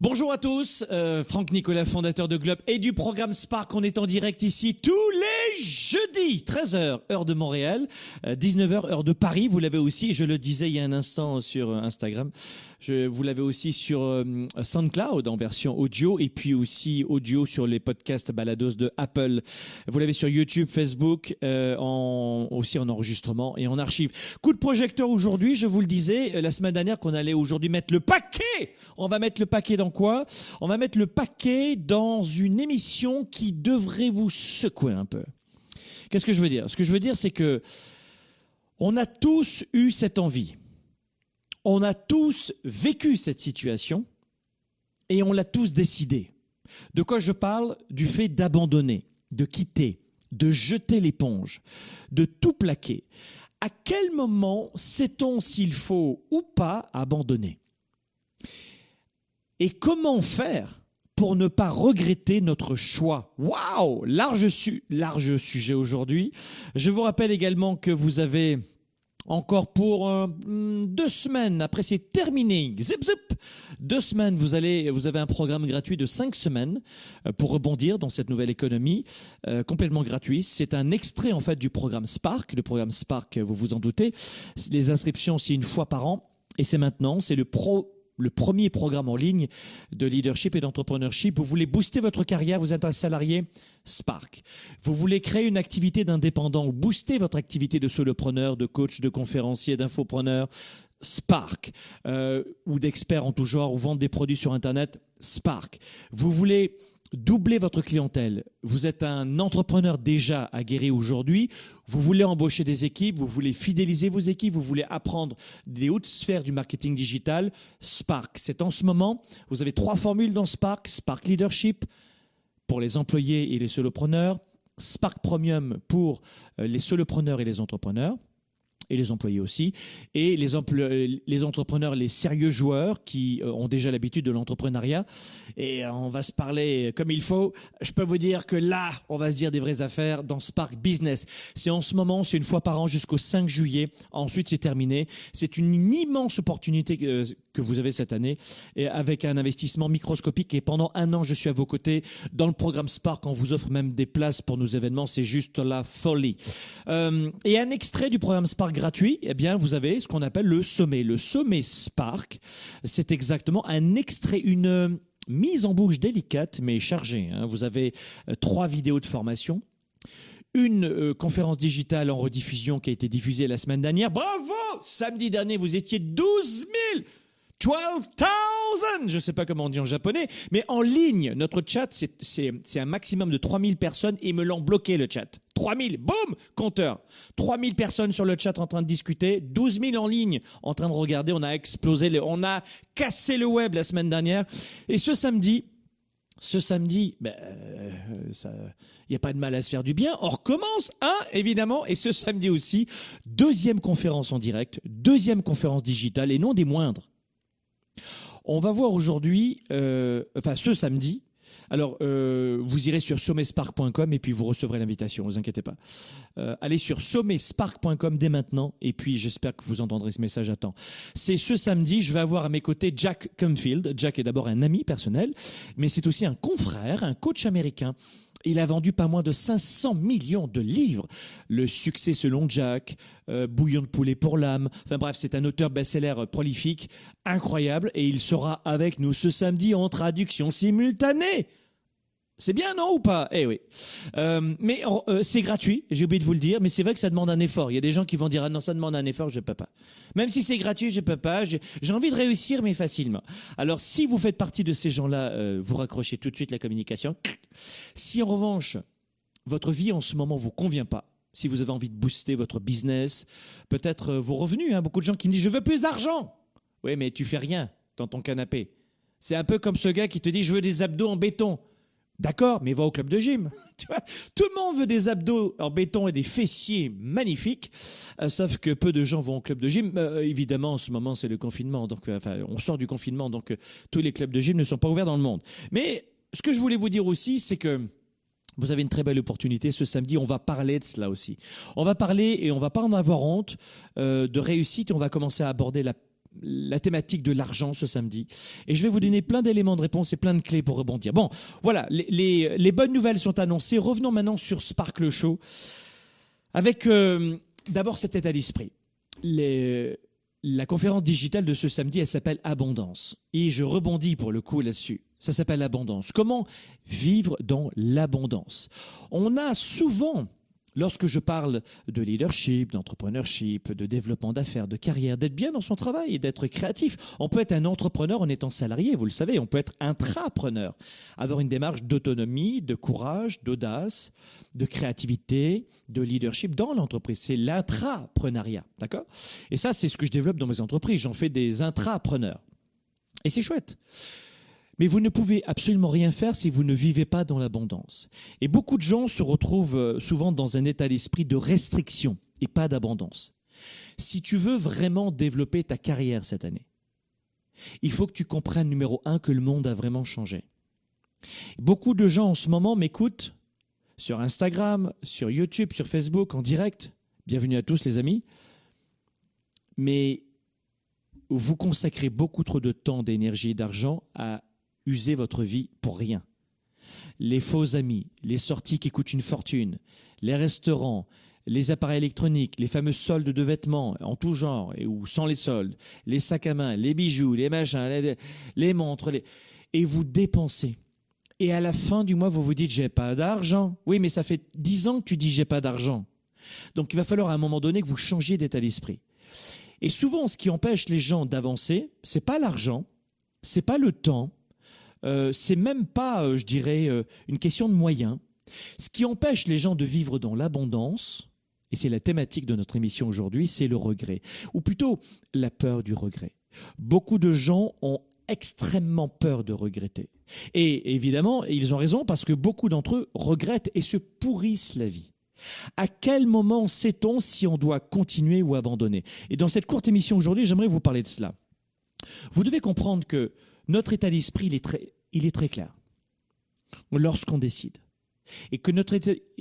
Bonjour à tous, euh, Franck Nicolas, fondateur de Globe et du programme Spark. On est en direct ici tous les jeudis, 13h, heure de Montréal, 19h, euh, heure de Paris. Vous l'avez aussi, je le disais il y a un instant sur euh, Instagram. Je, vous l'avez aussi sur euh, SoundCloud en version audio et puis aussi audio sur les podcasts balados de Apple. Vous l'avez sur YouTube, Facebook, euh, aussi en enregistrement et en archive. Coup de projecteur aujourd'hui, je vous le disais euh, la semaine dernière qu'on allait aujourd'hui mettre le paquet. On va mettre le paquet dans quoi? On va mettre le paquet dans une émission qui devrait vous secouer un peu. Qu'est-ce que je veux dire? Ce que je veux dire, c'est que on a tous eu cette envie on a tous vécu cette situation et on l'a tous décidé. De quoi je parle? Du fait d'abandonner, de quitter, de jeter l'éponge, de tout plaquer. À quel moment sait-on s'il faut ou pas abandonner? Et comment faire pour ne pas regretter notre choix? Waouh large, large sujet aujourd'hui. Je vous rappelle également que vous avez encore pour euh, hmm, deux semaines. Après, c'est terminé. Zip, zip. Deux semaines, vous allez, vous avez un programme gratuit de cinq semaines euh, pour rebondir dans cette nouvelle économie, euh, complètement gratuit. C'est un extrait, en fait, du programme Spark. Le programme Spark, vous vous en doutez. Les inscriptions, c'est une fois par an. Et c'est maintenant, c'est le pro le premier programme en ligne de leadership et d'entrepreneurship. Vous voulez booster votre carrière, vous êtes un salarié, Spark. Vous voulez créer une activité d'indépendant ou booster votre activité de solopreneur, de coach, de conférencier, d'infopreneur, Spark. Euh, ou d'expert en tout genre, ou vendre des produits sur Internet, Spark. Vous voulez doubler votre clientèle. Vous êtes un entrepreneur déjà aguerri aujourd'hui. Vous voulez embaucher des équipes, vous voulez fidéliser vos équipes, vous voulez apprendre des hautes sphères du marketing digital. Spark, c'est en ce moment. Vous avez trois formules dans Spark. Spark Leadership pour les employés et les solopreneurs. Spark Premium pour euh, les solopreneurs et les entrepreneurs et les employés aussi, et les, les entrepreneurs, les sérieux joueurs qui euh, ont déjà l'habitude de l'entrepreneuriat. Et euh, on va se parler comme il faut. Je peux vous dire que là, on va se dire des vraies affaires dans Spark Business. C'est en ce moment, c'est une fois par an jusqu'au 5 juillet. Ensuite, c'est terminé. C'est une immense opportunité que, vous avez cette année, et avec un investissement microscopique. Et pendant un an, je suis à vos côtés dans le programme Spark. On vous offre même des places pour nos événements. C'est juste la folie. Euh, et un extrait du programme Spark gratuit, eh bien, vous avez ce qu'on appelle le sommet. Le sommet Spark, c'est exactement un extrait, une mise en bouche délicate mais chargée. Hein. Vous avez euh, trois vidéos de formation une euh, conférence digitale en rediffusion qui a été diffusée la semaine dernière. Bravo Samedi dernier, vous étiez 12 000 12,000 Je ne sais pas comment on dit en japonais, mais en ligne, notre chat, c'est un maximum de 3000 personnes et me l'ont bloqué le chat. 3000, boum, compteur. 3000 personnes sur le chat en train de discuter, 12 000 en ligne en train de regarder. On a explosé, on a cassé le web la semaine dernière. Et ce samedi, ce samedi, ben, euh, il n'y a pas de mal à se faire du bien. On recommence, hein, évidemment. Et ce samedi aussi, deuxième conférence en direct, deuxième conférence digitale et non des moindres. On va voir aujourd'hui, euh, enfin ce samedi, alors, euh, vous irez sur sommetspark.com et puis vous recevrez l'invitation, ne vous inquiétez pas. Euh, allez sur sommetspark.com dès maintenant et puis j'espère que vous entendrez ce message à temps. C'est ce samedi, je vais avoir à mes côtés Jack Cumfield. Jack est d'abord un ami personnel, mais c'est aussi un confrère, un coach américain il a vendu pas moins de 500 millions de livres. Le succès selon Jack, euh, Bouillon de poulet pour l'âme. Enfin bref, c'est un auteur best-seller prolifique, incroyable, et il sera avec nous ce samedi en traduction simultanée. C'est bien, non ou pas? Eh oui. Euh, mais euh, c'est gratuit, j'ai oublié de vous le dire, mais c'est vrai que ça demande un effort. Il y a des gens qui vont dire, ah non, ça demande un effort, je peux pas. Même si c'est gratuit, je peux pas. J'ai envie de réussir, mais facilement. Alors, si vous faites partie de ces gens-là, euh, vous raccrochez tout de suite la communication. Si en revanche, votre vie en ce moment vous convient pas, si vous avez envie de booster votre business, peut-être vos revenus, hein, beaucoup de gens qui me disent, je veux plus d'argent. Oui, mais tu fais rien dans ton canapé. C'est un peu comme ce gars qui te dit, je veux des abdos en béton. D'accord, mais va au club de gym. Tout le monde veut des abdos en béton et des fessiers magnifiques, euh, sauf que peu de gens vont au club de gym. Euh, évidemment, en ce moment, c'est le confinement, donc euh, enfin, on sort du confinement, donc tous les clubs de gym ne sont pas ouverts dans le monde. Mais ce que je voulais vous dire aussi, c'est que vous avez une très belle opportunité ce samedi. On va parler de cela aussi. On va parler et on va pas en avoir honte de réussite. On va commencer à aborder la la thématique de l'argent ce samedi. Et je vais vous donner plein d'éléments de réponse et plein de clés pour rebondir. Bon, voilà, les, bonnes nouvelles sont annoncées. Revenons maintenant sur Sparkle Show avec euh, d'abord cet état d'esprit. la conférence digitale de ce samedi, elle s'appelle Abondance. Et je rebondis pour le coup là-dessus. Ça s'appelle Abondance. Comment vivre dans l'abondance? On a souvent Lorsque je parle de leadership, d'entrepreneurship, de développement d'affaires, de carrière, d'être bien dans son travail et d'être créatif, on peut être un entrepreneur en étant salarié, vous le savez, on peut être intrapreneur, avoir une démarche d'autonomie, de courage, d'audace, de créativité, de leadership dans l'entreprise. C'est l'intrapreneuriat, d'accord? Et ça, c'est ce que je développe dans mes entreprises. J'en fais des intrapreneurs. Et c'est chouette. Mais vous ne pouvez absolument rien faire si vous ne vivez pas dans l'abondance. Et beaucoup de gens se retrouvent euh, souvent dans un état d'esprit de restriction et pas d'abondance. Si tu veux vraiment développer ta carrière cette année, il faut que tu comprennes, numéro un, que le monde a vraiment changé. Beaucoup de gens en ce moment m'écoutent sur Instagram, sur YouTube, sur Facebook, en direct. Bienvenue à tous les amis. Mais vous consacrez beaucoup trop de temps, d'énergie et d'argent à usez votre vie pour rien. Les faux amis, les sorties qui coûtent une fortune, les restaurants, les appareils électroniques, les fameux soldes de vêtements en tout genre et ou sans les soldes, les sacs à main, les bijoux, les machins, les, montres, et vous dépensez. Et à la fin du mois, vous vous dites j'ai pas d'argent. Oui, mais ça fait dix ans que tu dis j'ai pas d'argent. Donc il va falloir à un moment donné que vous changiez d'état d'esprit. Et souvent, ce qui empêche les gens d'avancer, c'est pas l'argent, c'est pas le temps, euh, c'est même pas, euh, je dirais, euh, une question de moyens. Ce qui empêche les gens de vivre dans l'abondance, et c'est la thématique de notre émission aujourd'hui, c'est le regret, ou plutôt la peur du regret. Beaucoup de gens ont extrêmement peur de regretter. Et évidemment, ils ont raison parce que beaucoup d'entre eux regrettent et se pourrissent la vie. À quel moment sait-on si on doit continuer ou abandonner? Et dans cette courte émission aujourd'hui, j'aimerais vous parler de cela. Vous devez comprendre que notre état d'esprit, il est très, clair. Lorsqu'on décide. Et que notre,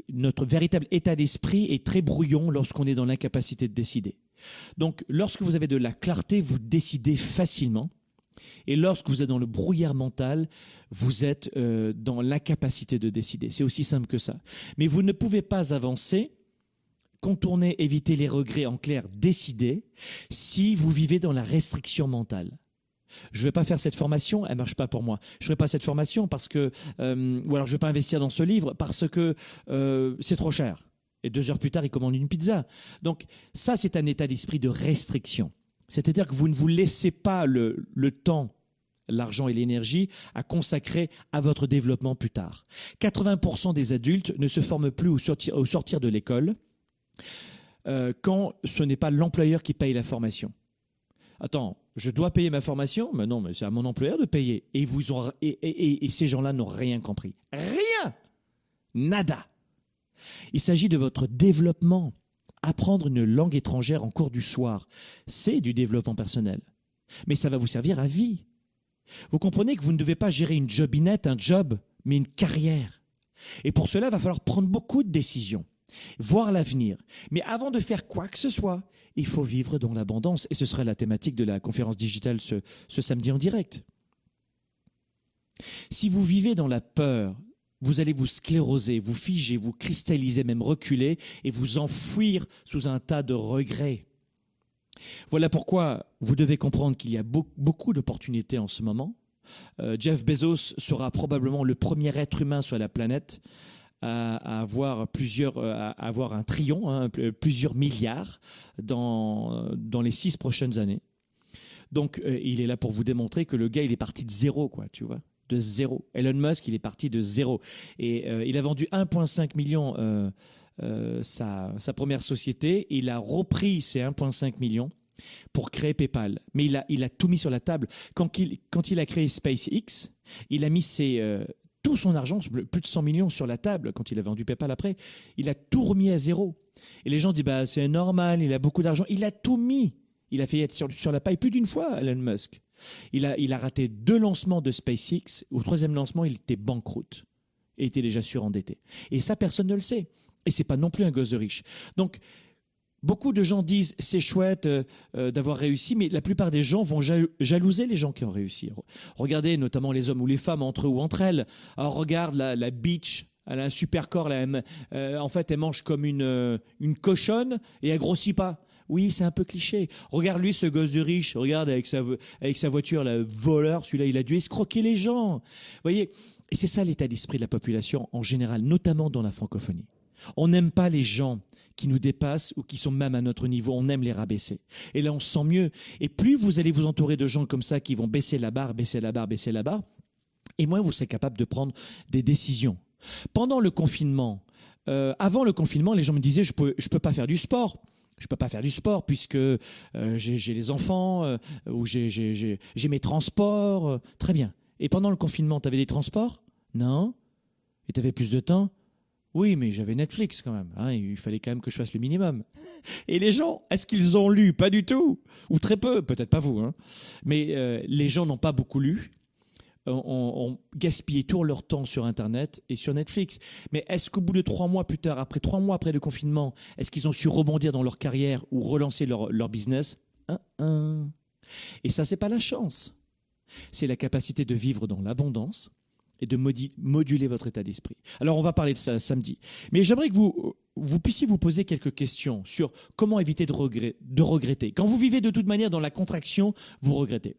notre véritable état d'esprit est très brouillon lorsqu'on est dans l'incapacité de décider. Donc, lorsque vous avez de la clarté, vous décidez facilement. Et lorsque vous êtes dans le brouillard mental, vous êtes euh, dans l'incapacité de décider. C'est aussi simple que ça. Mais vous ne pouvez pas avancer, contourner, éviter les regrets, en clair, décider, si vous vivez dans la restriction mentale. Je ne vais pas faire cette formation, elle marche pas pour moi. Je ne ferai pas cette formation parce que, euh, ou alors je ne vais pas investir dans ce livre parce que euh, c'est trop cher. Et deux heures plus tard, il commande une pizza. Donc ça, c'est un état d'esprit de restriction. C'est-à-dire que vous ne vous laissez pas le, temps l'argent et l'énergie à consacrer à votre développement plus tard. 80% des adultes ne se forment plus au sortir de l'école euh, quand ce n'est pas l'employeur qui paye la formation. Attends, je dois payer ma formation Mais non, mais c'est à mon employeur de payer. Et, vous et, ces gens-là n'ont rien compris. Rien Nada Il s'agit de votre développement. Apprendre une langue étrangère en cours du soir, c'est du développement personnel. Mais ça va vous servir à vie. Vous comprenez que vous ne devez pas gérer une jobinette, un job, mais une carrière. Et pour cela, il va falloir prendre beaucoup de décisions voir l'avenir. Mais avant de faire quoi que ce soit, il faut vivre dans l'abondance. Et ce sera la thématique de la conférence digitale ce, samedi en direct. Si vous vivez dans la peur, vous allez vous scléroser, vous figer, vous cristalliser, même reculer et vous enfouir sous un tas de regrets. Voilà pourquoi vous devez comprendre qu'il y a beaucoup d'opportunités en ce moment Jeff Bezos sera probablement le premier être humain sur la planète à, avoir plusieurs, à avoir un trillion, hein, plusieurs milliards dans, dans les six prochaines années. Donc, il est là pour vous démontrer que le gars, il est parti de zéro, quoi, tu vois de zéro. Elon Musk, il est parti de zéro. Et euh, il a vendu 1,5 million euh, euh, sa, première société. il a repris ces 1,5 millions pour créer PayPal. Mais il a, il a tout mis sur la table. Quand il, quand il a créé SpaceX, il a mis ses, tout son argent, plus de 100 millions sur la table quand il a vendu PayPal après. Il a tout remis à zéro. Et les gens disent, bah, c'est normal, il a beaucoup d'argent. Il a tout mis. Il a fait être sur, la paille plus d'une fois, Elon Musk. Il a, il a raté deux lancements de SpaceX. Au troisième lancement, il était banqueroute et était déjà surendetté. Et ça, personne ne le sait. Et c'est pas non plus un gosse de riche. Donc, beaucoup de gens disent c'est chouette euh, euh, d'avoir réussi, mais la plupart des gens vont jalouser les gens qui ont réussi. Regardez notamment les hommes ou les femmes entre eux ou entre elles. Alors regarde la, la beach elle a un super corps. Là, euh, en fait, elle mange comme une, une cochonne et elle grossit pas. Oui, c'est un peu cliché. Regarde lui, ce gosse de riche. Regarde avec sa, avec sa voiture, le voleur, celui-là, il a dû escroquer les gens. Vous voyez Et c'est ça l'état d'esprit de la population en général, notamment dans la francophonie. On n'aime pas les gens qui nous dépassent ou qui sont même à notre niveau. On aime les rabaisser. Et là, on se sent mieux. Et plus vous allez vous entourer de gens comme ça qui vont baisser la barre, baisser la barre, baisser la barre, et moins vous serez capable de prendre des décisions. Pendant le confinement, euh, avant le confinement, les gens me disaient je peux je peux pas faire du sport je peux pas faire du sport puisque euh, j'ai les enfants euh, ou j'ai mes transports. Très bien. Et pendant le confinement, tu avais des transports? Non. Et tu avais plus de temps? Oui, mais j'avais Netflix quand même. Hein, il fallait quand même que je fasse le minimum. Et les gens, est-ce qu'ils ont lu? Pas du tout. Ou très peu, peut-être pas vous. Hein. Mais les gens n'ont pas beaucoup lu ont, gaspillé tout leur temps sur Internet et sur Netflix. Mais est-ce qu'au bout de trois mois plus tard, après trois mois après le confinement, est-ce qu'ils ont su rebondir dans leur carrière ou relancer leur, business? Et ça, c'est pas la chance. C'est la capacité de vivre dans l'abondance et de moduler votre état d'esprit. Alors, on va parler de ça samedi. Mais j'aimerais que vous, puissiez vous poser quelques questions sur comment éviter de regretter. Quand vous vivez de toute manière dans la contraction, vous regrettez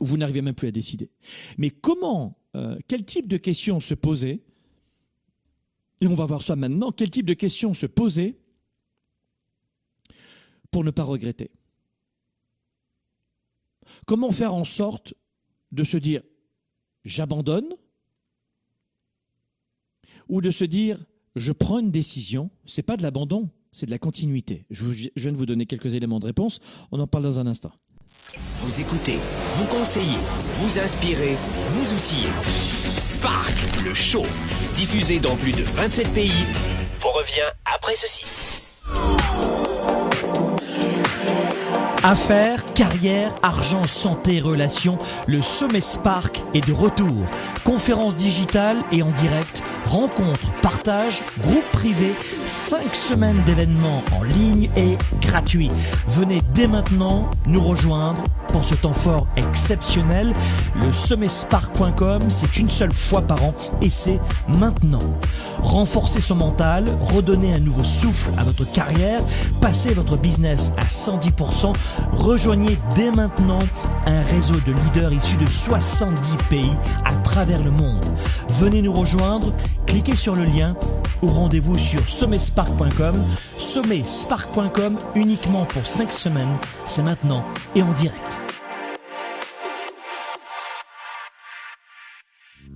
vous n'arrivez même plus à décider. Mais comment, euh, quel type de questions se poser Et on va voir ça maintenant. Quel type de questions se poser pour ne pas regretter? Comment faire en sorte de se dire j'abandonne ou de se dire je prends une décision, c'est pas de l'abandon, c'est de la continuité. Je, viens de vous donner quelques éléments de réponse, on en parle dans un instant. Vous écoutez, vous conseillez, vous inspirez, vous outillez. Spark, le show, diffusé dans plus de 27 pays, vous revient après ceci. Affaires, carrière, argent, santé, relations, le sommet Spark est de retour. Conférences digitales et en direct, rencontres, partages, groupes privés, 5 semaines d'événements en ligne et gratuits. Venez dès maintenant nous rejoindre pour ce temps fort exceptionnel. Le sommetspark.com, c'est une seule fois par an et c'est maintenant. Renforcez son mental, redonnez un nouveau souffle à votre carrière, passez votre business à 110%, rejoignez dès maintenant un réseau de leaders issus de 70 pays à travers le monde. Venez nous rejoindre, cliquez sur le lien ou rendez-vous sur sommetspark.com. Sommetspark.com uniquement pour 5 semaines, c'est maintenant et en direct.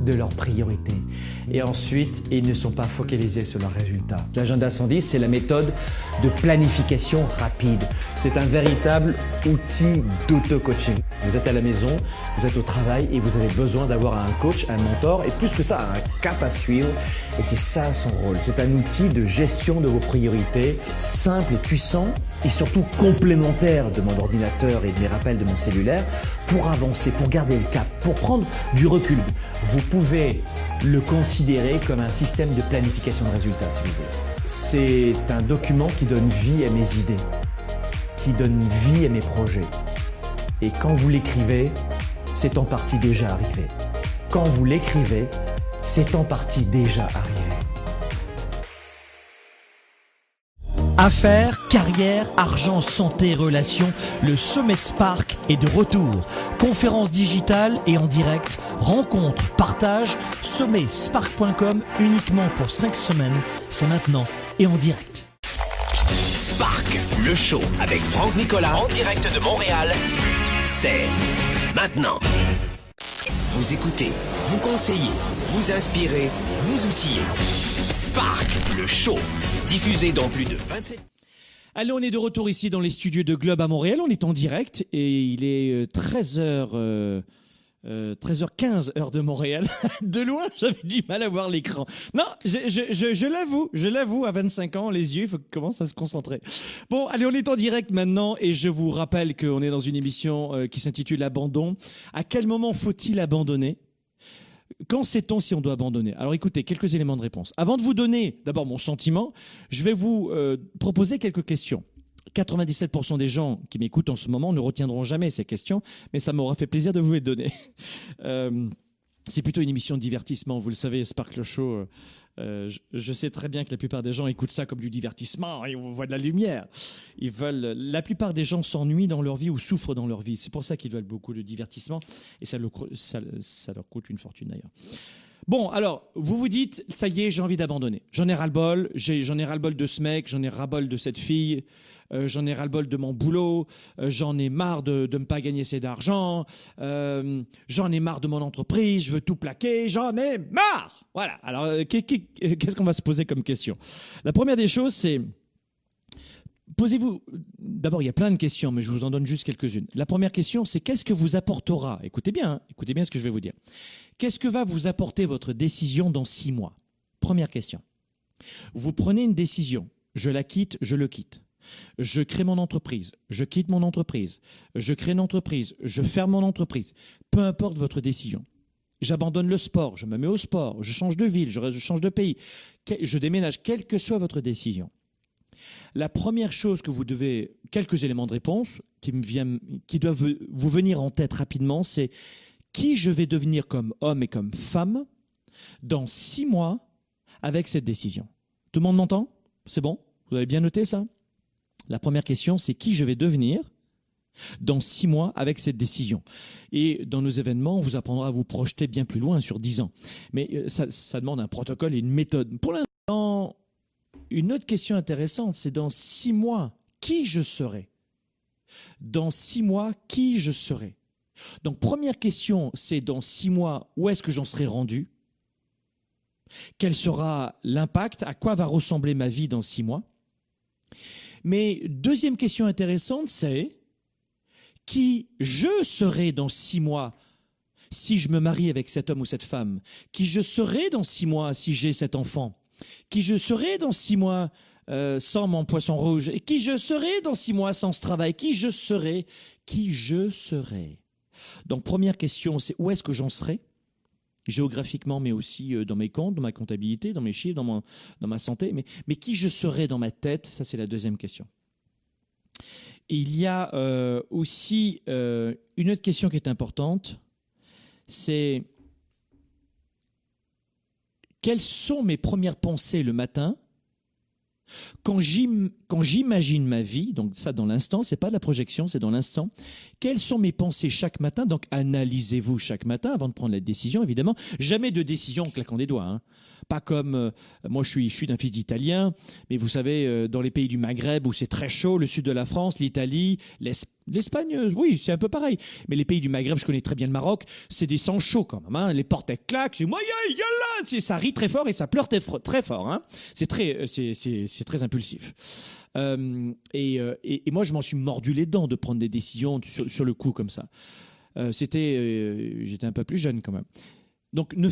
de leurs priorités. Et ensuite, ils ne sont pas focalisés sur leurs résultats. L'agenda 110, c'est la méthode de planification rapide. C'est un véritable outil d'auto-coaching. Vous êtes à la maison, vous êtes au travail et vous avez besoin d'avoir un coach, un mentor et plus que ça, un cap à suivre. Et c'est ça son rôle. C'est un outil de gestion de vos priorités, simple et puissant et surtout complémentaire de mon ordinateur et de mes rappels de mon cellulaire pour avancer, pour garder le cap, pour prendre du recul. Vous pouvez le considérer comme un système de planification de résultats, si vous voulez. C'est un document qui donne vie à mes idées, qui donne vie à mes projets. Et quand vous l'écrivez, c'est en partie déjà arrivé. Quand vous l'écrivez, c'est en partie déjà arrivé. Affaires, carrière, argent, santé, relations, le sommet Spark est de retour. Conférences digitales et en direct, rencontres, partages, sommetspark.com uniquement pour 5 semaines. C'est maintenant et en direct. Spark, le show avec Franck Nicolas en direct de Montréal. C'est maintenant. Vous écoutez, vous conseillez, vous inspirez, vous outillez. Spark, le show, diffusé dans plus de 27... Allez, on est de retour ici dans les studios de Globe à Montréal. On est en direct et il est 13h. 13h15 heure de Montréal. de loin, j'avais du mal à voir l'écran. Non, je, je, je, l'avoue, je l'avoue, à 25 ans, les yeux, il faut commencer à se concentrer. Bon, allez, on est en direct maintenant et je vous rappelle qu'on est dans une émission euh, qui s'intitule Abandon. À quel moment faut-il abandonner? Quand sait-on si on doit abandonner? Alors écoutez, quelques éléments de réponse. Avant de vous donner d'abord mon sentiment, je vais vous euh, proposer quelques questions. 97% des gens qui m'écoutent en ce moment ne retiendront jamais ces questions, mais ça m'aura fait plaisir de vous les donner. Euh, c'est plutôt une émission de divertissement, vous le savez, Sparkle Show. euh, je, sais très bien que la plupart des gens écoutent ça comme du divertissement et on voit de la lumière. Ils veulent. La plupart des gens s'ennuient dans leur vie ou souffrent dans leur vie. C'est pour ça qu'ils veulent beaucoup de divertissement et ça- ça leur coûte une fortune d'ailleurs. Bon, alors, vous vous dites, ça y est, j'ai envie d'abandonner. J'en ai ras-le-bol, j'en ai ras-le-bol de ce mec, j'en ai ras-le-bol de cette fille, euh, j'en ai ras-le-bol de mon boulot, euh, j'en ai marre de ne pas gagner assez d'argent, euh, j'en ai marre de mon entreprise, je veux tout plaquer, j'en ai marre! Voilà, alors, qu'est- qu'est- qu'est-ce qu'on va se poser comme question? La première des choses, c'est... Posez-vous, d'abord il y a plein de questions, mais je vous en donne juste quelques-unes. La première question, c'est qu'est-ce que vous apportera Écoutez bien, hein, écoutez bien ce que je vais vous dire. Qu'est-ce que va vous apporter votre décision dans six mois? Première question. Vous prenez une décision. Je la quitte, je le quitte. Je crée mon entreprise, je quitte mon entreprise, je crée une entreprise, je ferme mon entreprise. Peu importe votre décision. J'abandonne le sport, je me mets au sport, je change de ville, je, change de pays, je déménage, quelle que soit votre décision. La première chose que vous devez, quelques éléments de réponse qui, me viennent, qui doivent vous venir en tête rapidement, c'est qui je vais devenir comme homme et comme femme dans six mois avec cette décision. Tout le monde m'entend? C'est bon? Vous avez bien noté ça? La première question, c'est qui je vais devenir dans six mois avec cette décision? Et dans nos événements, on vous apprendra à vous projeter bien plus loin sur dix ans. Mais euh, ça, ça demande un protocole et une méthode. Pour l'instant, une autre question intéressante, c'est dans six mois, qui je serai? Dans six mois, qui je serai? Donc, première question, c'est dans six mois, où est-ce que j'en serai rendu? Quel sera l'impact? À quoi va ressembler ma vie dans six mois? Mais deuxième question intéressante, c'est qui je serai dans six mois si je me marie avec cet homme ou cette femme? Qui je serai dans six mois si j'ai cet enfant? Qui je serai dans six mois euh, sans mon poisson rouge? Et qui je serai dans six mois sans ce travail? Qui je serai? Qui je serai? Donc première question, c'est où est-ce que j'en serai? Géographiquement, mais aussi euh, dans mes comptes, dans ma comptabilité, dans mes chiffres, dans, ma santé, mais, qui je serai dans ma tête, ça c'est la deuxième question. Il y a euh, aussi une autre question qui est importante, c'est quelles sont mes premières pensées le matin quand j'im- quand j'imagine ma vie, donc ça dans l'instant, c'est pas de la projection, c'est dans l'instant. Quelles sont mes pensées chaque matin Donc analysez-vous chaque matin avant de prendre la décision, évidemment. Jamais de décision en claquant des doigts. hein. Pas comme euh, moi, je suis issu d'un fils d'Italien, mais vous savez, euh, dans les pays du Maghreb où c'est très chaud, le sud de la France, l'Italie, l'Es- l'Espagne, euh, oui, c'est un peu pareil. Mais les pays du Maghreb, je connais très bien le Maroc, c'est des sangs chauds quand même. hein. Les portes elles claquent, c'est moyen, yalla, ça rit très fort et ça pleure très, fort. hein. C'est très, euh, c'est- très impulsif. Euh, et, moi, je m'en suis mordu les dents de prendre des décisions sur, le coup comme ça. C'était, j'étais un peu plus jeune quand même. Donc, ne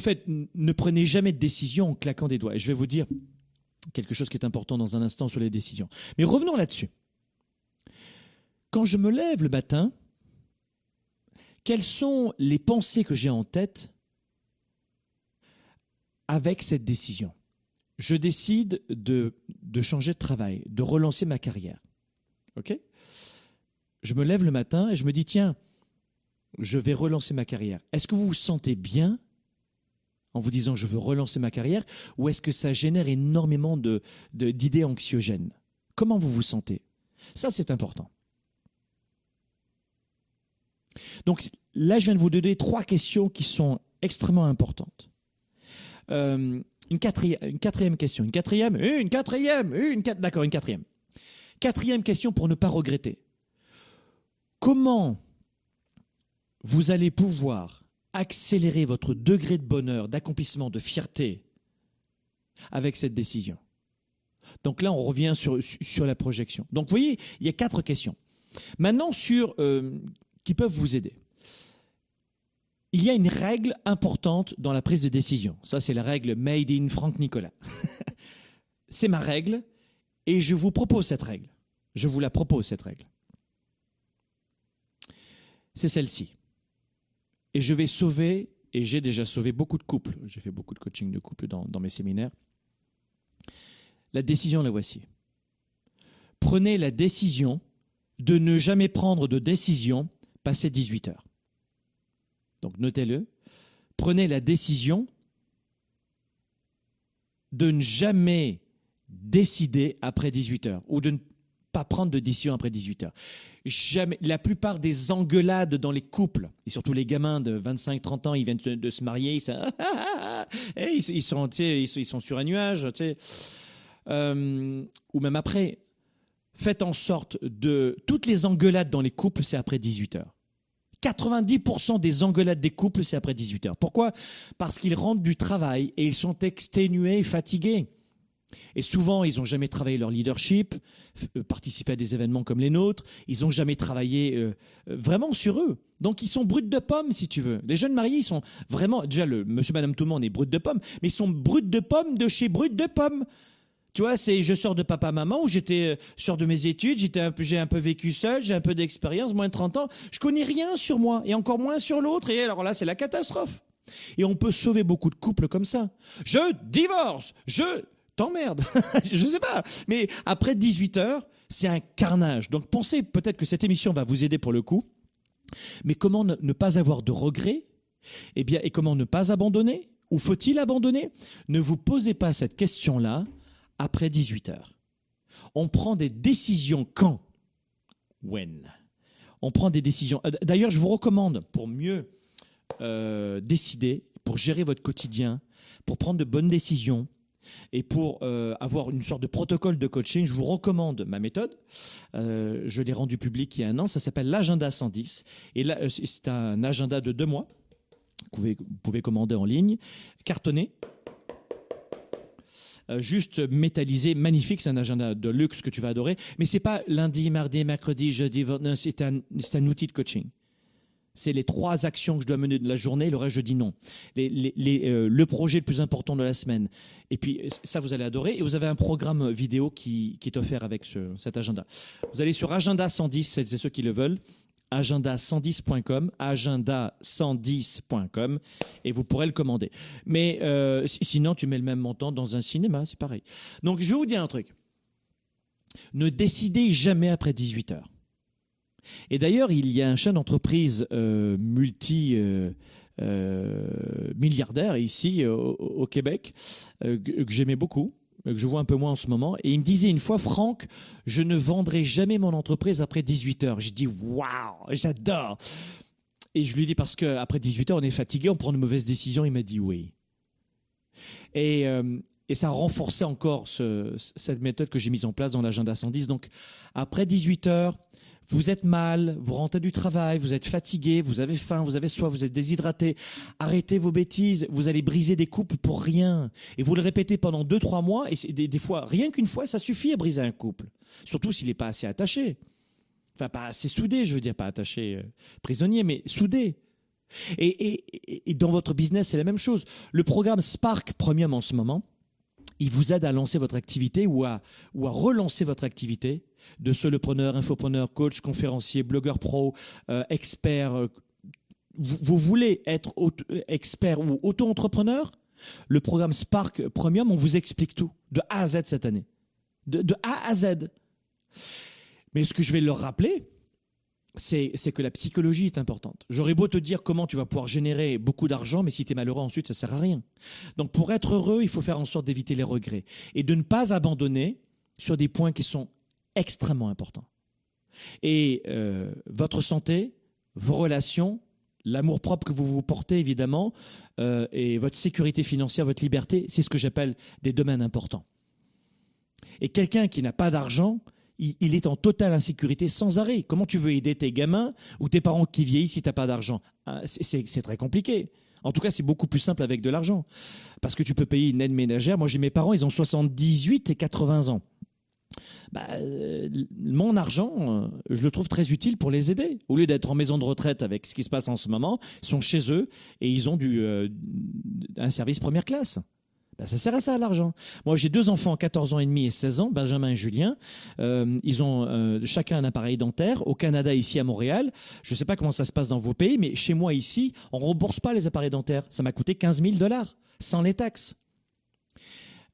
ne prenez jamais de décision en claquant des doigts. Et je vais vous dire quelque chose qui est important dans un instant sur les décisions. Mais revenons là-dessus. Quand je me lève le matin, quelles sont les pensées que j'ai en tête avec cette décision? Je décide de, changer de travail, de relancer ma carrière. OK? Je me lève le matin et je me dis, tiens, je vais relancer ma carrière. Est-ce que vous vous sentez bien en vous disant je veux relancer ma carrière ou est-ce que ça génère énormément d'idées anxiogènes? Comment vous vous sentez? Ça, c'est important. Donc là, je viens de vous donner trois questions qui sont extrêmement importantes. Euh, une, quatrième, question, une quatrième, une quatrième, une quatrième, d'accord, une quatrième. Quatrième question pour ne pas regretter. Comment vous allez pouvoir accélérer votre degré de bonheur, d'accomplissement, de fierté avec cette décision? Donc là, on revient sur, sur la projection. Donc vous voyez, il y a quatre questions. Maintenant, sur euh, qui peuvent vous aider. Il y a une règle importante dans la prise de décision. Ça, c'est la règle Made in Franck Nicolas. c'est ma règle et je vous propose cette règle. Je vous la propose, cette règle. C'est celle-ci. Et je vais sauver, et j'ai déjà sauvé beaucoup de couples. J'ai fait beaucoup de coaching de couples dans, dans mes séminaires. La décision, la voici. Prenez la décision de ne jamais prendre de décision passé 18 heures. Donc notez-le. Prenez la décision de ne jamais décider après 18 heures ou de ne pas prendre de décision après 18 heures. La plupart des engueulades dans les couples, et surtout les gamins de 25-30 ans, ils viennent de, se marier, ils, sont, ils, sont, ils, sont, sur un nuage, euh, ou même après. Faites en sorte de... Toutes les engueulades dans les couples, c'est après 18 heures. 90% des engueulades des couples, c'est après 18 heures. Pourquoi? Parce qu'ils rentrent du travail et ils sont exténués fatigués. Et souvent, ils n'ont jamais travaillé leur leadership, euh, participé à des événements comme les nôtres, ils n'ont jamais travaillé euh, euh, vraiment sur eux. Donc, ils sont bruts de pommes, si tu veux. Les jeunes mariés, ils sont vraiment, déjà, le monsieur, madame, tout le monde est brut de pommes, mais ils sont bruts de pommes de chez brut de pommes. Tu vois, c'est je sors de papa-maman où j'étais euh, sors de mes études, j'ai un peu vécu seul, j'ai un peu d'expérience, moins de 30 ans, je connais rien sur moi et encore moins sur l'autre et alors là, c'est la catastrophe. Et on peut sauver beaucoup de couples comme ça. Je divorce, je t'emmerde. je sais pas, mais après 18 heures, c'est un carnage. Donc pensez peut-être que cette émission va vous aider pour le coup. Mais comment ne, pas avoir de regrets? Eh bien, et comment ne pas abandonner? Ou faut-il abandonner? Ne vous posez pas cette question-là après 18 heures. On prend des décisions quand? When? On prend des décisions. Euh, d'ailleurs, je vous recommande, pour mieux euh, décider, pour gérer votre quotidien, pour prendre de bonnes décisions et pour euh, avoir une sorte de protocole de coaching, je vous recommande ma méthode. je l'ai rendu public il y a un an. Ça s'appelle l'agenda 110. Et là, c'est un agenda de deux mois. Vous pouvez, vous pouvez commander en ligne, cartonné juste métallisé, magnifique. C'est un agenda de luxe que tu vas adorer. Mais c'est pas lundi, mardi, mercredi, jeudi. C'est un, un outil de coaching c'est les trois actions que je dois mener de la journée, le reste je dis non. Euh, le projet le plus important de la semaine. Et puis ça vous allez adorer. Et vous avez un programme vidéo qui, est offert avec cet agenda. Vous allez sur agenda 110, c'est ceux qui le veulent agenda110.com, agenda110.com, et vous pourrez le commander. Mais euh, sinon, tu mets le même montant dans un cinéma, c'est pareil. Donc, je vais vous dire un truc. Ne décidez jamais après 18 heures. Et d'ailleurs, il y a un chef d'entreprise euh, multi euh, milliardaire ici au, Québec que j'aimais beaucoup, que je vois un peu moins en ce moment. Et il me disait une fois, Franck, je ne vendrai jamais mon entreprise après 18 heures. J'ai dit, waouh, j'adore. Et je lui dis parce qu'après 18 heures, on est fatigué, on prend de mauvaises décisions. Il m'a dit oui. Et, euh, et ça a renforcé encore ce, cette méthode que j'ai mise en place dans l'agenda 110. Donc, après 18 heures, vous êtes mal, vous rentrez du travail, vous êtes fatigué, vous avez faim, vous avez soif, vous êtes déshydraté. Arrêtez vos bêtises, vous allez briser des couples pour rien. Et vous le répétez pendant deux, trois mois, et des, des fois, rien qu'une fois, ça suffit à briser un couple. Surtout s'il n'est pas assez attaché. Enfin, pas assez soudé, je veux dire, pas attaché euh, prisonnier, mais soudé. Et, et dans votre business, c'est la même chose. Le programme Spark Premium en ce moment, il vous aide à lancer votre activité ou à, ou à relancer votre activité de solopreneur, infopreneur, coach, conférencier, blogueur pro, euh, expert. Euh, vous, voulez être expert ou auto-entrepreneur? Le programme Spark Premium, on vous explique tout, de A à Z cette année. De, A à Z. Mais ce que je vais leur rappeler, c'est que la psychologie est importante. J'aurais beau te dire comment tu vas pouvoir générer beaucoup d'argent, mais si tu es malheureux ensuite, ça sert à rien. Donc pour être heureux, il faut faire en sorte d'éviter les regrets et de ne pas abandonner sur des points qui sont extrêmement importants. Et euh, votre santé, vos relations, l'amour propre que vous vous portez évidemment, euh, et votre sécurité financière, votre liberté, c'est ce que j'appelle des domaines importants. Et quelqu'un qui n'a pas d'argent, il, est en totale insécurité sans arrêt. Comment tu veux aider tes gamins ou tes parents qui vieillissent si tu n'as pas d'argent Ah, c'est- très compliqué. En tout cas, c'est beaucoup plus simple avec de l'argent. Parce que tu peux payer une aide ménagère. Moi, j'ai mes parents, ils ont 78 et 80 ans. Bah, euh, mon argent, euh, je le trouve très utile pour les aider. Au lieu d'être en maison de retraite avec ce qui se passe en ce moment, ils sont chez eux et ils ont euh, un service première classe. Bah, ça sert à ça l'argent. Moi, j'ai deux enfants, 14 ans et demi et 16 ans, Benjamin et Julien. Euh, ils ont euh, chacun un appareil dentaire. Au Canada, ici à Montréal, je ne sais pas comment ça se passe dans vos pays, mais chez moi ici, on ne rembourse pas les appareils dentaires. Ça m'a coûté 15 000 dollars, sans les taxes.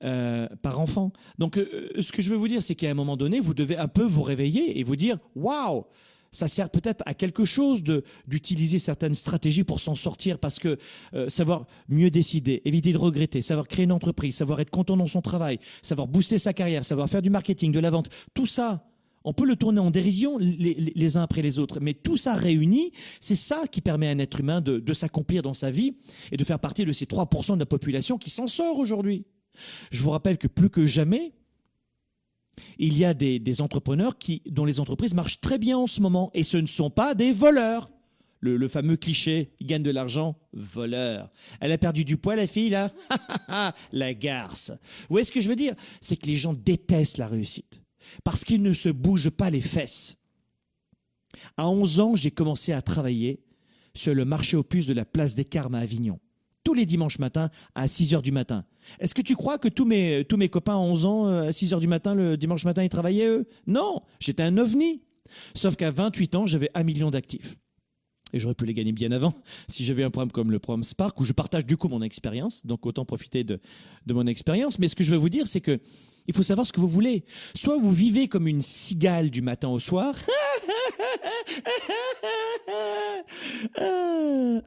Euh, par enfant. Donc, ce que je veux vous dire, c'est qu'à un moment donné, vous devez un peu vous réveiller et vous dire waouh, ça sert peut-être à quelque chose de d'utiliser certaines stratégies pour s'en sortir, parce que euh, savoir mieux décider, éviter de regretter, savoir créer une entreprise, savoir être content dans son travail, savoir booster sa carrière, savoir faire du marketing, de la vente, tout ça. On peut le tourner en dérision les, uns après les autres, mais tout ça réuni, c'est ça qui permet à un être humain de, de s'accomplir dans sa vie et de faire partie de ces 3% de la population qui s'en sort aujourd'hui. Je vous rappelle que plus que jamais, il y a des, entrepreneurs qui, dont les entreprises marchent très bien en ce moment, et ce ne sont pas des voleurs. Le, fameux cliché, ils gagnent de l'argent, voleur. Elle a perdu du poids, la fille, là? La garce. Vous voyez ce que je veux dire? C'est que les gens détestent la réussite, parce qu'ils ne se bougent pas les fesses. À 11 ans, j'ai commencé à travailler sur le marché aux puces de la place des Carmes à Avignon tous les dimanches matins à 6 heures du matin. Est-ce que tu crois que tous mes, tous mes copains à 11 ans, euh, à 6 heures du matin, le dimanche matin, ils travaillaient eux? Non, j'étais un ovni. Sauf qu'à 28 ans, j'avais un million d'actifs. Et j'aurais pu les gagner bien avant si j'avais un programme comme le programme Spark où je partage du coup mon expérience. Donc autant profiter de, de mon expérience. Mais ce que je veux vous dire, c'est que il faut savoir ce que vous voulez. Soit vous vivez comme une cigale du matin au soir.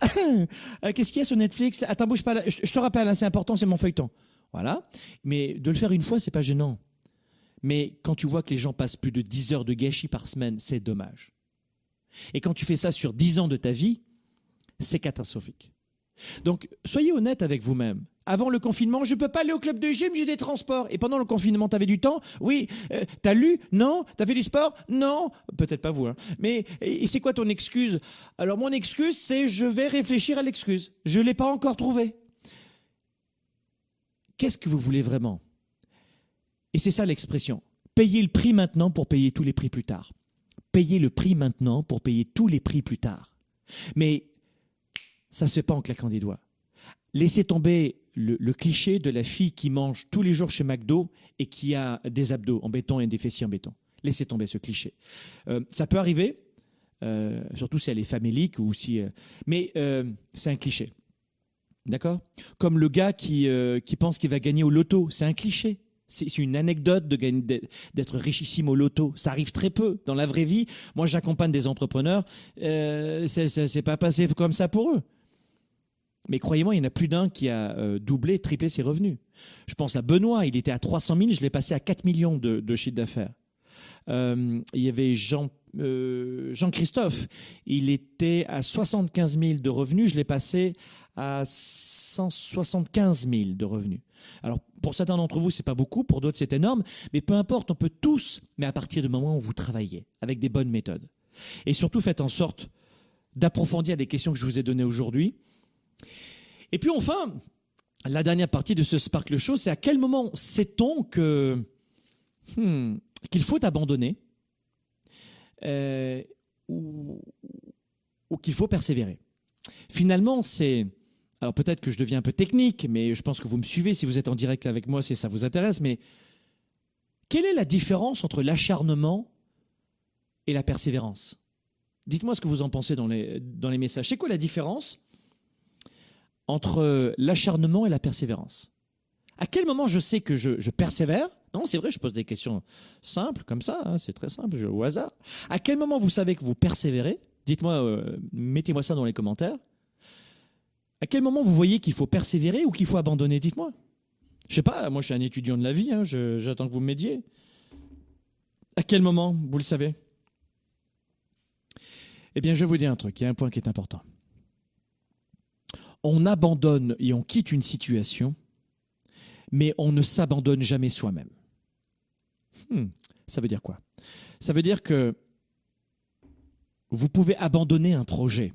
Euh, Qu'est-ce qu'il y a sur Netflix? Attends, bouge pas là. Je, je te rappelle, hein, c'est important, c'est mon feuilleton. Voilà. Mais de le faire une fois, c'est pas gênant. Mais quand tu vois que les gens passent plus de 10 heures de gâchis par semaine, c'est dommage. Et quand tu fais ça sur 10 ans de ta vie, c'est catastrophique. Donc, soyez honnête avec vous-même. Avant le confinement, je peux pas aller au club de gym, j'ai des transports. Et pendant le confinement, tu avais du temps? Oui. Euh, T'as lu? Non. T'as fait du sport? Non. Peut-être pas vous. Hein. Mais c'est quoi ton excuse? Alors, mon excuse, c'est je vais réfléchir à l'excuse. Je l'ai pas encore trouvée. Qu'est-ce que vous voulez vraiment? Et c'est ça l'expression. Payez le prix maintenant pour payer tous les prix plus tard. Payez le prix maintenant pour payer tous les prix plus tard. Mais ça ne se fait pas en claquant des doigts. Laissez tomber le, cliché de la fille qui mange tous les jours chez McDo et qui a des abdos en béton et des fessiers en béton. Laissez tomber ce cliché. Euh, ça peut arriver, euh, surtout si elle est famélique ou si. euh, mais c'est un cliché. D'accord? Comme le gars qui, pense qu'il va gagner au loto. C'est un cliché. C'est une anecdote d'être richissime au loto. Ça arrive très peu dans la vraie vie. Moi, j'accompagne des entrepreneurs. C'est pas passé comme ça pour eux. Mais croyez-moi, il y en a plus d'un qui a euh, doublé, triplé ses revenus. Je pense à Benoît, il était à 300 000, je l'ai passé à 4 millions de, de chiffre d'affaires. Euh, il y avait euh, Jean-Christophe, il était à 75 000 de revenus, je l'ai passé à 175 000 de revenus. Alors, pour certains d'entre vous, c'est pas beaucoup, pour d'autres, c'est énorme, mais peu importe, on peut tous, mais à partir du moment où vous travaillez, avec des bonnes méthodes. Et surtout, faites en sorte d'approfondir des questions que je vous ai données aujourd'hui. Et puis enfin, la dernière partie de ce Sparkle Show, c'est à quel moment sait-on que hmm, qu'il faut abandonner euh, ou, ou qu'il faut persévérer? Finalement, c'est alors peut-être que je deviens un peu technique, mais je pense que vous me suivez si vous êtes en direct avec moi, si ça vous intéresse. Mais quelle est la différence entre l'acharnement et la persévérance? Dites-moi ce que vous en pensez dans les, dans les messages. C'est quoi la différence entre l'acharnement et la persévérance À quel moment je sais que je, persévère? Non, c'est vrai, je pose des questions simples comme ça, hein, c'est très simple, au hasard. À quel moment vous savez que vous persévérez? Dites-moi, euh, mettez-moi ça dans les commentaires. À quel moment vous voyez qu'il faut persévérer ou qu'il faut abandonner? Dites-moi. Je sais pas, moi je suis un étudiant de la vie, hein, j'attends que vous m'aidiez. À quel moment vous le savez? Eh bien, je vais vous dire un truc, il y a un point qui est important. On abandonne et on quitte une situation, mais on ne s'abandonne jamais soi-même. Hmm, ça veut dire quoi? Ça veut dire que vous pouvez abandonner un projet,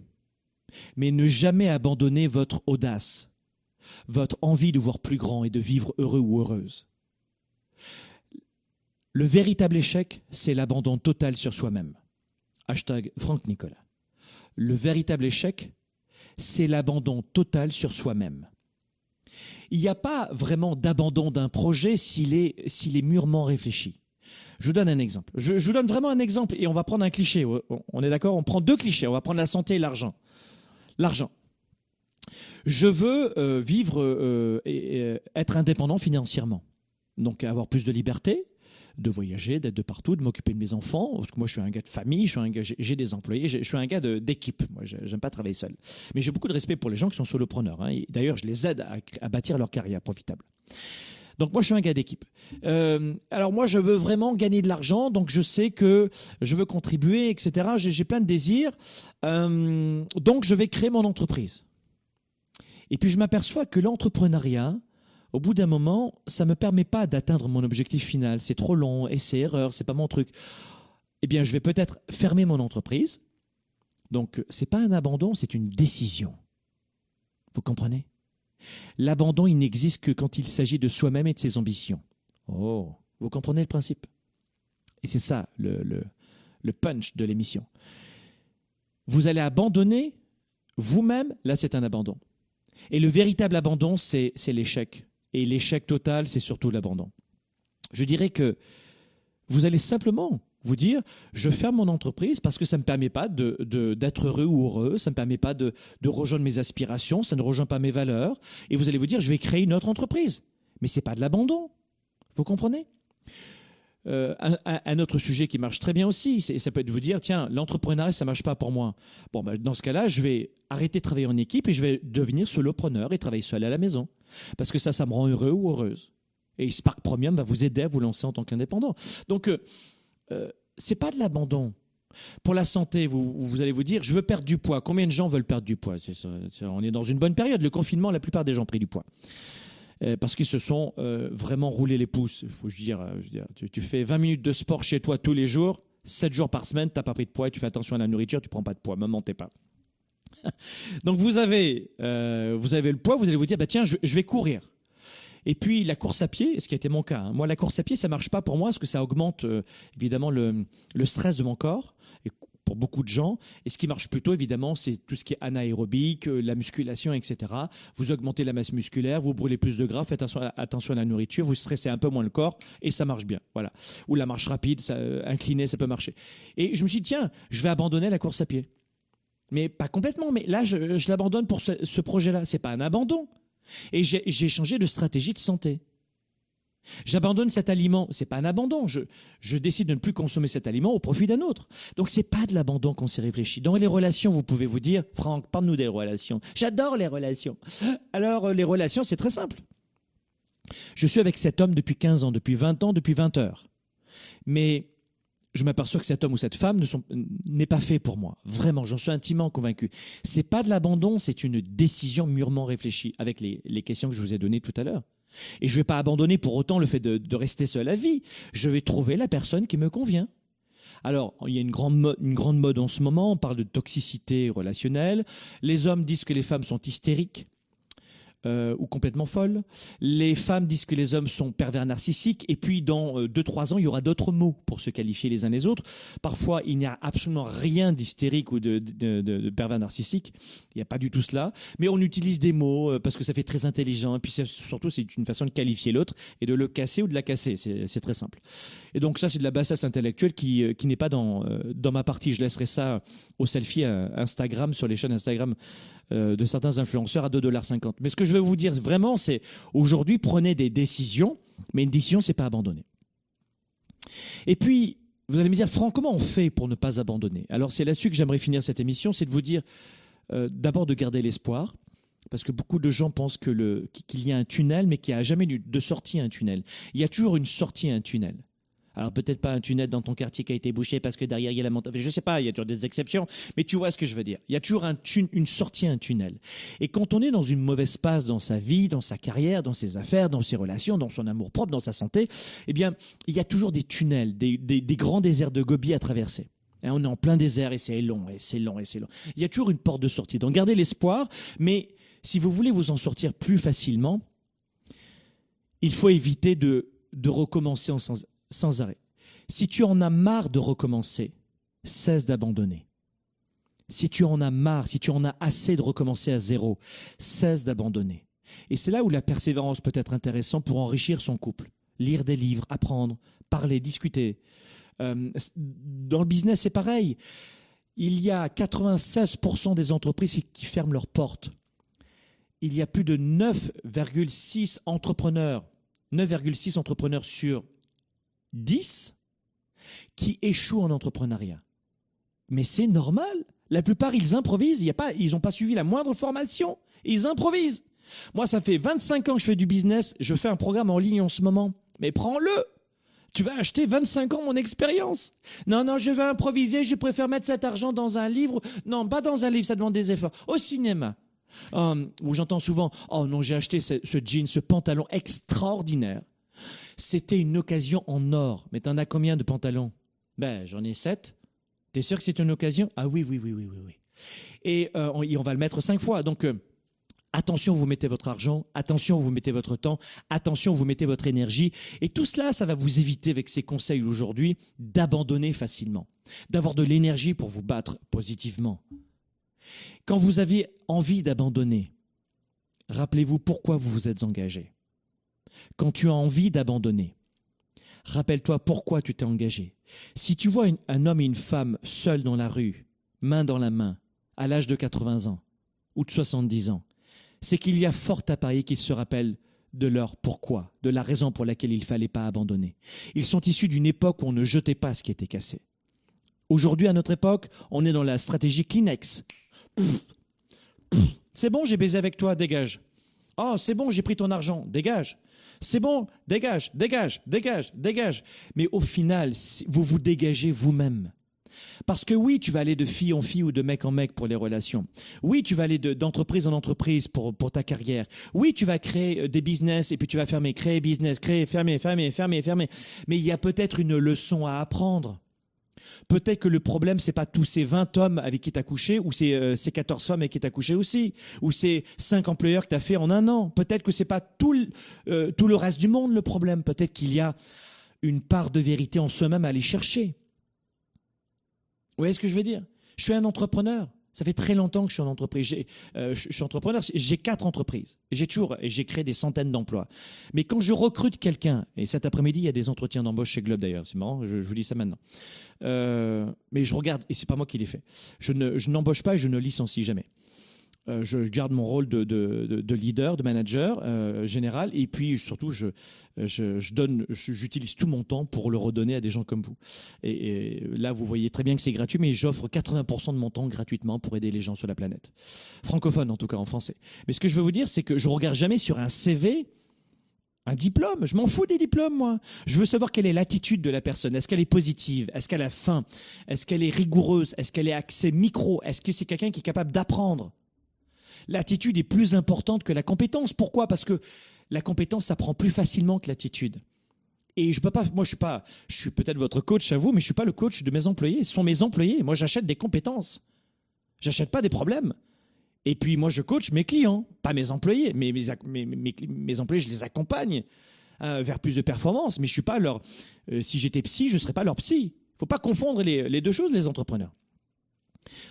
mais ne jamais abandonner votre audace, votre envie de voir plus grand et de vivre heureux ou heureuse. Le véritable échec, c'est l'abandon total sur soi-même. Hashtag Franck Nicolas. Le véritable échec, c'est l'abandon total sur soi-même. Il n'y a pas vraiment d'abandon d'un projet s'il est, s'il est mûrement réfléchi. Je vous donne un exemple. Je, vous donne vraiment un exemple et on va prendre un cliché. On est d'accord? On prend deux clichés. On va prendre la santé et l'argent. L'argent. Je veux euh, vivre euh, et, être indépendant financièrement. Donc avoir plus de liberté, de voyager, d'être de partout, de m'occuper de mes enfants. Parce que moi, je suis un gars de famille, je suis un gars, j'ai des employés, je suis un gars d'équipe. Moi, j'aime pas travailler seul. Mais j'ai beaucoup de respect pour les gens qui sont solopreneurs. Hein. D'ailleurs, je les aide à, à, bâtir leur carrière profitable. Donc moi, je suis un gars d'équipe. Euh, alors moi, je veux vraiment gagner de l'argent, donc je sais que je veux contribuer, etc. J'ai plein de désirs, euh, donc je vais créer mon entreprise. Et puis je m'aperçois que l'entrepreneuriat, au bout d'un moment, ça me permet pas d'atteindre mon objectif final. C'est trop long, essai erreur, c'est pas mon truc. Eh bien, je vais peut-être fermer mon entreprise. Donc, c'est pas un abandon, c'est une décision. Vous comprenez? L'abandon, il n'existe que quand il s'agit de soi-même et de ses ambitions. Oh, vous comprenez le principe? Et c'est ça le, le, le punch de l'émission. Vous allez abandonner vous-même, là c'est un abandon. Et le véritable abandon, c'est l'échec. Et l'échec total, c'est surtout l'abandon. Je dirais que vous allez simplement vous dire, je ferme mon entreprise parce que ça ne me permet pas d'être de, heureux ou heureux, ça ne me permet pas de, de, rejoindre mes aspirations, ça ne rejoint pas mes valeurs. Et vous allez vous dire, je vais créer une autre entreprise. Mais ce n'est pas de l'abandon. Vous comprenez? Euh, un, autre sujet qui marche très bien aussi, ça peut être vous dire, tiens, l'entrepreneuriat, ça marche pas pour moi. Bon, ben, dans ce cas-là, je vais arrêter de travailler en équipe et je vais devenir solopreneur et travailler seul à la maison. Parce que ça, ça me rend heureux ou heureuse. Et Spark Premium va vous aider à vous lancer en tant qu'indépendant. Donc, euh, euh, c'est pas de l'abandon. Pour la santé, vous, vous, allez vous dire, je veux perdre du poids. Combien de gens veulent perdre du poids? Ça, On est dans une bonne période. Le confinement, la plupart des gens ont pris du poids. Euh, parce qu'ils se sont euh, vraiment roulés les pouces. Faut euh, je dire tu, fais 20 minutes de sport chez toi tous les jours, 7 jours par semaine, tu n'as pas pris de poids, tu fais attention à la nourriture, tu prends pas de poids, ne mentez pas. Donc vous avez, vous avez le poids, vous allez vous dire, bah, tiens, je, vais courir. Et puis la course à pied, ce qui a été mon cas. Hein. Moi, la course à pied, ça marche pas pour moi parce que ça augmente évidemment le, stress de mon corps. Pour beaucoup de gens. Et ce qui marche plutôt, évidemment, c'est tout ce qui est anaérobique, euh, la musculation, etc. Vous augmentez la masse musculaire, vous brûlez plus de gras, faites attention à, la nourriture, vous stressez un peu moins le corps et ça marche bien. Voilà. Ou la marche rapide, ça, euh, inclinée, ça peut marcher. Et je me suis dit, tiens, je vais abandonner la course à pied. Mais pas complètement, mais là, je, je l'abandonne pour ce, ce projet-là. C'est pas un abandon. Et j'ai changé de stratégie de santé. J'abandonne cet aliment, c'est pas un abandon, je, décide de ne plus consommer cet aliment au profit d'un autre. Donc c'est pas de l'abandon qu'on s'est réfléchi. Dans les relations, vous pouvez vous dire, Franck, parle-nous des relations. J'adore les relations. Alors euh, les relations, c'est très simple. Je suis avec cet homme depuis 15 ans, depuis 20 ans, depuis 20 heures. Mais je m'aperçois que cet homme ou cette femme n'est pas fait pour moi. Vraiment, j'en suis intimement convaincu. C'est pas de l'abandon, c'est une décision mûrement réfléchie avec les, questions que je vous ai données tout à l'heure. Et je vais pas abandonner pour autant le fait de, rester seul à vie. Je vais trouver la personne qui me convient. Alors, il y a une grande, une grande mode en ce moment, on parle de toxicité relationnelle. Les hommes disent que les femmes sont hystériques euh, ou complètement folle. Les femmes disent que les hommes sont pervers narcissiques. Et puis, dans 2-3 euh, ans, il y aura d'autres mots pour se qualifier les uns les autres. Parfois, il n'y a absolument rien d'hystérique ou de, pervers narcissique. Il n'y a pas du tout cela. Mais on utilise des mots euh, parce que ça fait très intelligent. Et puis, surtout, c'est une façon de qualifier l'autre et de le casser ou de la casser. C'est très simple. Et donc, ça, c'est de la bassesse intellectuelle qui, euh, qui n'est pas dans, dans ma partie. Je laisserai ça au selfie Instagram, sur les chaînes Instagram de certains influenceurs à 2,50$. Mais ce que je veux vous dire vraiment, c'est aujourd'hui, prenez des décisions, mais une décision, c'est pas abandonner. Et puis, vous allez me dire, Franck, comment on fait pour ne pas abandonner? Alors, c'est là-dessus que j'aimerais finir cette émission, c'est de vous dire euh, d'abord de garder l'espoir, parce que beaucoup de gens pensent qu'il y a un tunnel, mais qu'il n'y a jamais de sortie à un tunnel. Il y a toujours une sortie à un tunnel. Alors peut-être pas un tunnel dans ton quartier qui a été bouché parce que derrière il y a la montagne. Je sais pas, il y a toujours des exceptions, mais tu vois ce que je veux dire. Il y a toujours un une sortie un tunnel. Et quand on est dans une mauvaise passe dans sa vie, dans sa carrière, dans ses affaires, dans ses relations, dans son amour propre, dans sa santé, eh bien, il y a toujours des tunnels, des, grands déserts de Gobi à traverser. Et on est en plein désert et c'est long, et c'est long, et c'est long. Il y a toujours une porte de sortie. Donc gardez l'espoir, mais si vous voulez vous en sortir plus facilement, il faut éviter de, recommencer en sans, sans arrêt. Si tu en as marre de recommencer, cesse d'abandonner. Si tu en as marre, si tu en as assez de recommencer à zéro, cesse d'abandonner. Et c'est là où la persévérance peut être intéressante pour enrichir son couple. Lire des livres, apprendre, parler, discuter. Euh, dans le business, c'est pareil. Il y a 96% des entreprises qui ferment leurs portes. Il y a plus de 9,6 entrepreneurs, 9,6 entrepreneurs sur 10 qui échouent en entrepreneuriat. Mais c'est normal. La plupart, ils improvisent. Y a pas, ils n'ont pas suivi la moindre formation. Ils improvisent. Moi, ça fait 25 ans que je fais du business. Je fais un programme en ligne en ce moment. Mais prends-le. Tu vas acheter 25 ans mon expérience. Non, non, je vais improviser. Je préfère mettre cet argent dans un livre. Non, pas dans un livre, ça demande des efforts. Au cinéma. Um, où j'entends souvent, oh non, j'ai acheté ce jean, ce pantalon extraordinaire. C'était une occasion en or. Mais t'en as combien de pantalons? Ben, j'en ai sept. T'es sûr que c'est une occasion? Ah oui, oui, oui, oui, oui, oui. Et euh, on, va le mettre cinq fois. Donc, euh, attention, vous mettez votre argent. Attention, vous mettez votre temps. Attention, vous mettez votre énergie. Et tout cela, ça va vous éviter, avec ces conseils aujourd'hui, d'abandonner facilement. D'avoir de l'énergie pour vous battre positivement. Quand vous avez envie d'abandonner, rappelez-vous pourquoi vous vous êtes engagé quand tu as envie d'abandonner. Rappelle-toi pourquoi tu t'es engagé. Si tu vois un homme et une femme seuls dans la rue, main dans la main, à l'âge de 80 ans ou de 70 ans, c'est qu'il y a fort à parier qu'ils se rappellent de leur pourquoi, de la raison pour laquelle il ne fallait pas abandonner. Ils sont issus d'une époque où on ne jetait pas ce qui était cassé. Aujourd'hui, à notre époque, on est dans la stratégie Kleenex. C'est bon, j'ai baisé avec toi, dégage. Oh, c'est bon, j'ai pris ton argent, dégage. C'est bon, dégage, dégage, dégage, dégage. Mais au final, vous vous dégagez vous-même. Parce que oui, tu vas aller de fille en fille ou de mec en mec pour les relations. Oui, tu vas aller d'entreprise en entreprise pour, pour ta carrière. Oui, tu vas créer euh, des business et puis tu vas fermer, créer business, créer, fermer, fermer, fermer, fermer. Mais il y a peut-être une leçon à apprendre. Peut-être que le problème, c'est pas tous ces 20 hommes avec qui tu as couché, ou ces, euh, ces 14 femmes avec qui tu as couché aussi, ou ces 5 employeurs que tu as fait en un an. Peut-être que c'est pas tout, euh, tout le reste du monde le problème. Peut-être qu'il y a une part de vérité en soi-même à aller chercher. Vous voyez ce que je veux dire? Je suis un entrepreneur. Ça fait très longtemps que je suis en entreprise. Euh, je, je, suis entrepreneur. J'ai quatre entreprises. J'ai toujours, j'ai créé des centaines d'emplois. Mais quand je recrute quelqu'un, et cet après-midi, il y a des entretiens d'embauche chez Globe d'ailleurs. C'est marrant, je, je, vous dis ça maintenant. Euh, mais je regarde, et c'est pas moi qui l'ai fait. Je n'embauche ne, pas et je ne licencie jamais. Euh, je garde mon rôle de, de, de, de leader, de manager euh, général, et puis surtout, j'utilise tout mon temps pour le redonner à des gens comme vous. Et, là, vous voyez très bien que c'est gratuit, mais j'offre 80% de mon temps gratuitement pour aider les gens sur la planète, francophone en tout cas en français. Mais ce que je veux vous dire, c'est que je regarde jamais sur un CV un diplôme, je m'en fous des diplômes, moi. Je veux savoir quelle est l'attitude de la personne. Est-ce qu'elle est positive? Est-ce qu'elle a faim? Est-ce qu'elle est rigoureuse? Est-ce qu'elle est accès micro? Est-ce que c'est quelqu'un qui est capable d'apprendre? L'attitude est plus importante que la compétence. Pourquoi? Parce que la compétence s'apprend plus facilement que l'attitude. Et je peux pas, moi je suis pas, je suis peut-être votre coach à vous, mais je suis pas le coach de mes employés. Ce sont mes employés. Moi j'achète des compétences. J'achète pas des problèmes. Et puis moi, je coach mes clients, pas mes employés. Mais mes, mes, mes, employés, je les accompagne euh, vers plus de performance. Mais je suis pas leur. Euh, si j'étais psy, je serais pas leur psy. Faut pas confondre les, les, deux choses, les entrepreneurs.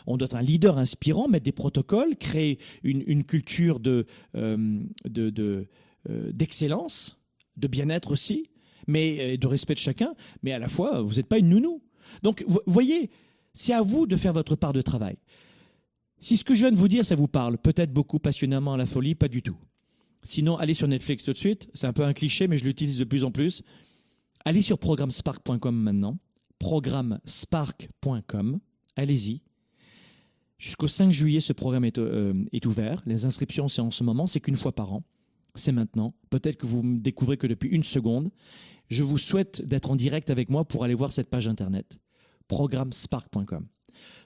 On doit être un leader inspirant, mettre des protocoles, créer une, culture de, euh, de d'excellence, de bien-être aussi, mais de respect de chacun. Mais à la fois, vous n'êtes pas une nounou. Donc, vous voyez, c'est à vous de faire votre part de travail. Si ce que je viens de vous dire, ça vous parle, peut-être beaucoup passionnément à la folie, pas du tout. Sinon, allez sur Netflix tout de suite. C'est un peu un cliché, mais je l'utilise de plus en plus. allez sur programmespark.com maintenant. Programmespark.com. Allez-y. Jusqu'au 5 juillet, ce programme est, euh, est ouvert. Les inscriptions, c'est en ce moment, c'est qu'une fois par an. C'est maintenant. Peut-être que vous me découvrez que depuis une seconde. Je vous souhaite d'être en direct avec moi pour aller voir cette page internet. Programmespark.com.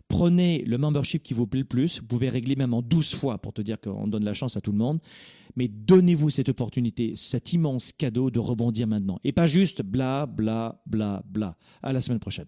Prenez le membership qui vous plaît le plus. Vous pouvez régler même en 12 fois pour te dire qu'on donne la chance à tout le monde. Mais donnez-vous cette opportunité, cet immense cadeau de rebondir maintenant. Et pas juste bla, bla, bla, bla. À la semaine prochaine.